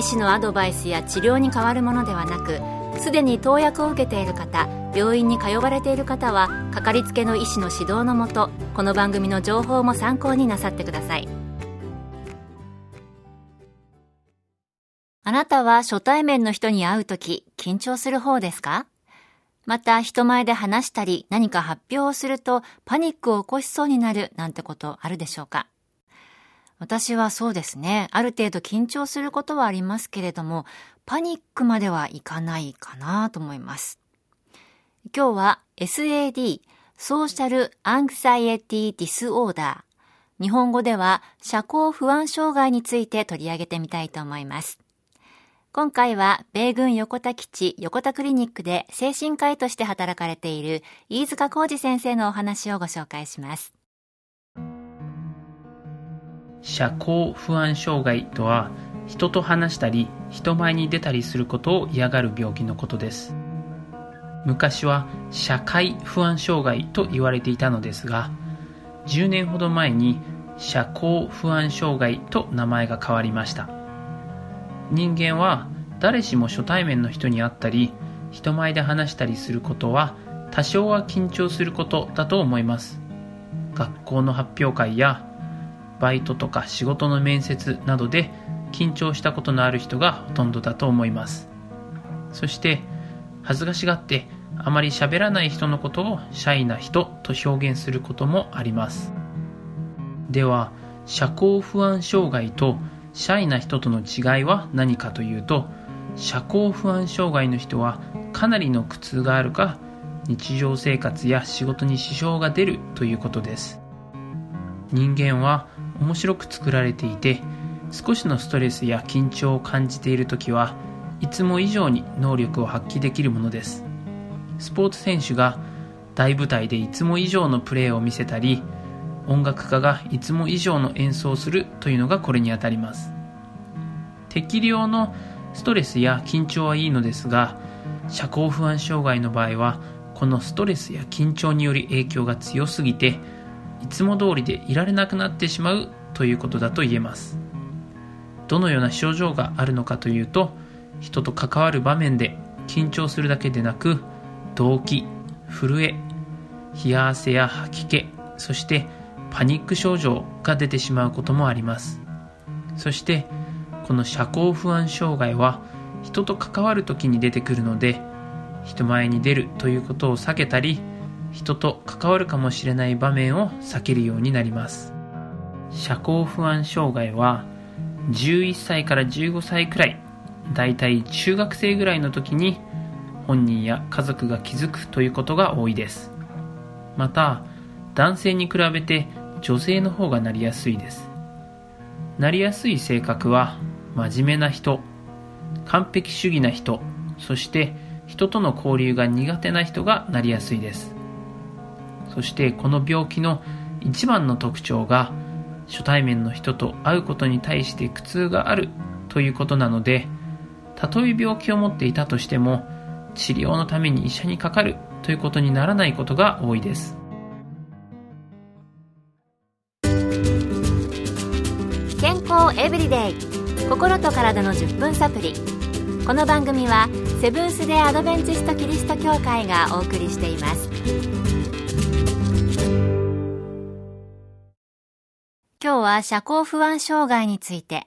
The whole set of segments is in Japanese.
医師のアドバイスや治療に変わるものではなくすでに投薬を受けている方病院に通われている方はかかりつけの医師の指導のもとこの番組の情報も参考になさってください。あなたは初対面の人に会うとき緊張する方ですか？また人前で話したり何か発表をするとパニックを起こしそうになるなんてことあるでしょうか？私はそうですね。ある程度緊張することはありますけれども、パニックまではいかないかなと思います。今日は SAD、 Social Anxiety Disorder。日本語では社交不安障害について取り上げてみたいと思います。今回は米軍横田基地横田クリニックで精神科医として働かれている飯塚浩二先生のお話をご紹介します。社交不安障害とは人と話したり人前に出たりすることを嫌がる病気のことです。昔は社会不安障害と言われていたのですが10年ほど前に社交不安障害と名前が変わりました。人間は誰しも初対面の人に会ったり人前で話したりすることは多少は緊張することだと思います。学校の発表会やバイトとか仕事の面接などで緊張したことのある人がほとんどだと思います。そして恥ずかしがってあまり喋らない人のことをシャイな人と表現することもあります。では社交不安障害とシャイな人との違いは何かというと社交不安障害の人はかなりの苦痛があるか日常生活や仕事に支障が出るということです。人間は面白く作られていて少しのストレスや緊張を感じている時はいつも以上に能力を発揮できるものです。スポーツ選手が大舞台でいつも以上のプレーを見せたり音楽家がいつも以上の演奏をするというのがこれにあたります。適量のストレスや緊張はいいのですが社交不安障害の場合はこのストレスや緊張により影響が強すぎていつも通りでいられなくなってしまうということだと言えます。どのような症状があるのかというと人と関わる場面で緊張するだけでなく動悸震え冷や汗や吐き気そしてパニック症状が出てしまうこともあります。そしてこの社交不安障害は人と関わる時に出てくるので人前に出るということを避けたり人と関わるかもしれない場面を避けるようになります。社交不安障害は11歳から15歳くらいだいたい中学生ぐらいの時に本人や家族が気づくということが多いです。また男性に比べて女性の方がなりやすいです。なりやすい性格は真面目な人完璧主義な人そして人との交流が苦手な人がなりやすいです。そしてこの病気の一番の特徴が初対面の人と会うことに対して苦痛があるということなのでたとえ病気を持っていたとしても治療のために医者にかかるということにならないことが多いです。健康エブリデイ心と体の10分サプリこの番組はセブンス・デ・アドベンチスト・キリスト教会がお送りしています。今日は社交不安障害について、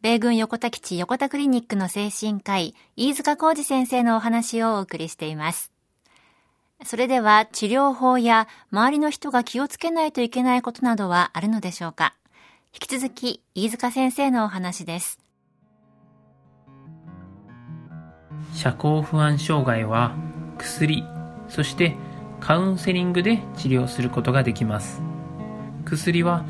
米軍横田基地横田クリニックの精神科医、飯塚浩二先生のお話をお送りしています。それでは治療法や周りの人が気をつけないといけないことなどはあるのでしょうか引き続き飯塚先生のお話です。社交不安障害は薬、そしてカウンセリングで治療することができます。薬は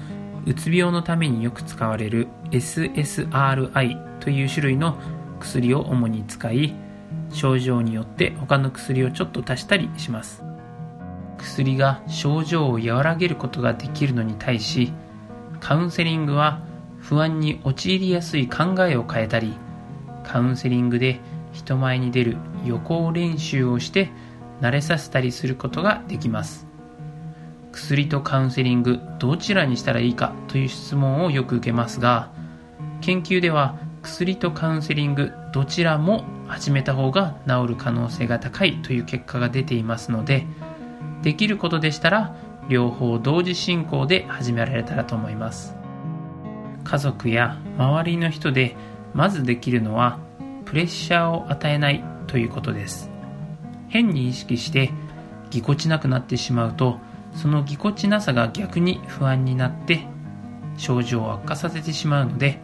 うつ病のためによく使われる SSRI という種類の薬を主に使い症状によって他の薬をちょっと足したりします。薬が症状を和らげることができるのに対しカウンセリングは不安に陥りやすい考えを変えたりカウンセリングで人前に出る予行練習をして慣れさせたりすることができます。薬とカウンセリングどちらにしたらいいかという質問をよく受けますが研究では薬とカウンセリングどちらも始めた方が治る可能性が高いという結果が出ていますのでできることでしたら両方同時進行で始められたらと思います。家族や周りの人でまずできるのはプレッシャーを与えないということです。変に意識してぎこちなくなってしまうとそのぎこちなさが逆に不安になって症状を悪化させてしまうので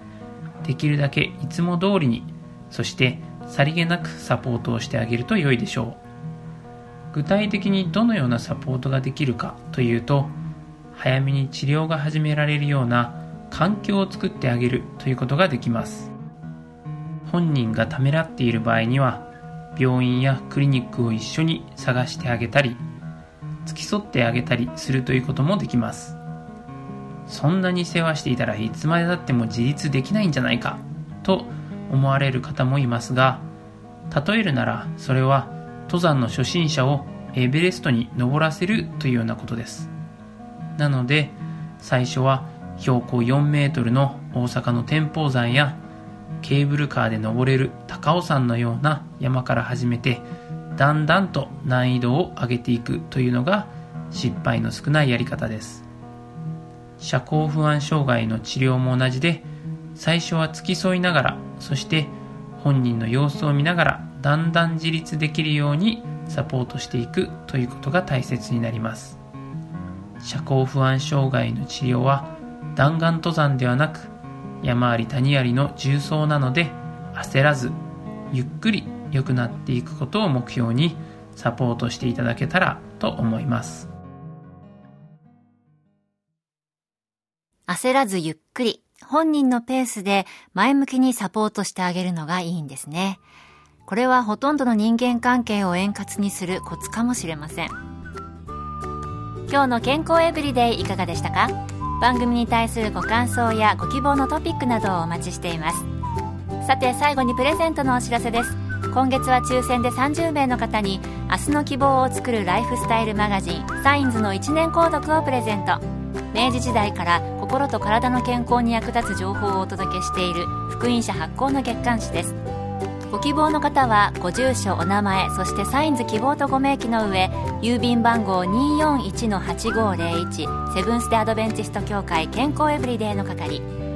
できるだけいつも通りにそしてさりげなくサポートをしてあげると良いでしょう。具体的にどのようなサポートができるかというと早めに治療が始められるような環境を作ってあげるということができます。本人がためらっている場合には病院やクリニックを一緒に探してあげたり付き添ってあげたりするということもできます。そんなに世話していたらいつまでたっても自立できないんじゃないかと思われる方もいますが例えるならそれは登山の初心者をエベレストに登らせるというようなことです。なので最初は標高4メートルの大阪の天保山やケーブルカーで登れる高尾山のような山から始めてだんだんと難易度を上げていくというのが失敗の少ないやり方です。社交不安障害の治療も同じで最初は付き添いながらそして本人の様子を見ながらだんだん自立できるようにサポートしていくということが大切になります。社交不安障害の治療は弾丸登山ではなく山あり谷ありの重曹なので焦らずゆっくり良くなっていくことを目標にサポートしていただけたらと思います。焦らずゆっくり本人のペースで前向きにサポートしてあげるのがいいんですね。これはほとんどの人間関係を円滑にするコツかもしれません。今日の健康エブリデイいかがでしたか？番組に対するご感想やご希望のトピックなどをお待ちしています。さて最後にプレゼントのお知らせです。今月は抽選で30名の方に明日の希望を作るライフスタイルマガジンサインズの1年購読をプレゼント。明治時代から心と体の健康に役立つ情報をお届けしている福音社発行の月刊誌です。ご希望の方はご住所お名前そしてサインズ希望とご明記の上郵便番号241-8501セブンス・デ・アドベンチスト協会健康エブリデイの係。